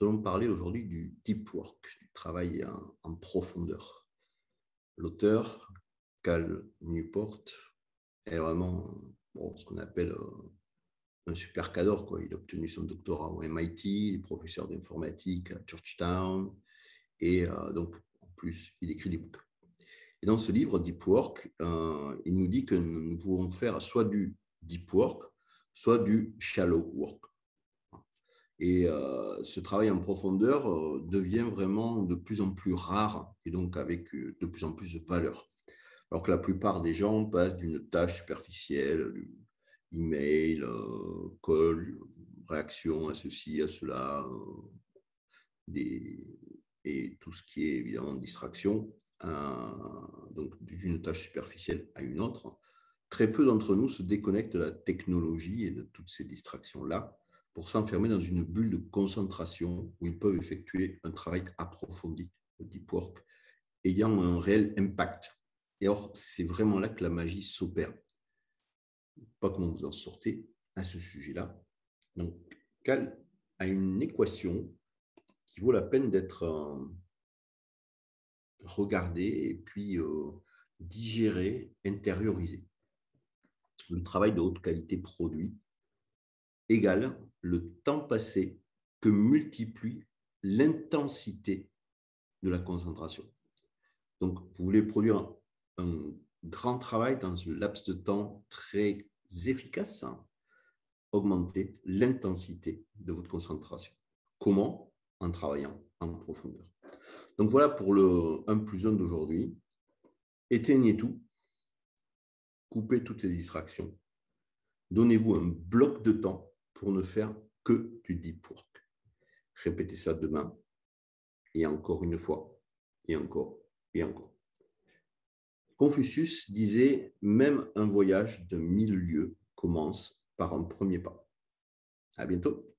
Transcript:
Nous allons parler aujourd'hui du deep work, du travail en, profondeur. L'auteur, Cal Newport, est vraiment ce qu'on appelle euh, un super cadre. Quoi. Il a obtenu son doctorat au MIT, il est professeur d'informatique à Georgetown, et euh, donc en plus, il écrit des bouquins. Et dans ce livre, Deep Work, euh, il nous dit que nous pouvons faire soit du deep work, soit du shallow work. Et euh, ce travail en profondeur euh, devient vraiment de plus en plus rare et donc avec euh, de plus en plus de valeur. Alors que la plupart des gens passent d'une tâche superficielle, email, call, réaction à ceci, à cela, et tout ce qui est évidemment distraction, donc d'une tâche superficielle à une autre. Très peu d'entre nous se déconnectent de la technologie et de toutes ces distractions-là pour s'enfermer dans une bulle de concentration où ils peuvent effectuer un travail approfondi, le deep work, ayant un réel impact. Et or, c'est vraiment là que la magie s'opère. Pas comment vous en sortez à ce sujet-là. Donc, Cal a une équation qui vaut la peine d'être euh, regardée et puis euh, digérée, intériorisée. Le travail de haute qualité produit égale le temps passé que multiplie l'intensité de la concentration. Donc, vous voulez produire un, grand travail dans un laps de temps très efficace, hein, augmenter l'intensité de votre concentration. Comment? En travaillant en profondeur. Donc voilà pour le 1 plus 1 d'aujourd'hui. Éteignez tout, coupez toutes les distractions, donnez-vous un bloc de temps pour ne faire que du deep work. Répétez ça demain, et encore une fois, et encore, et encore. Confucius disait, même un voyage de mille lieues commence par un premier pas. À bientôt.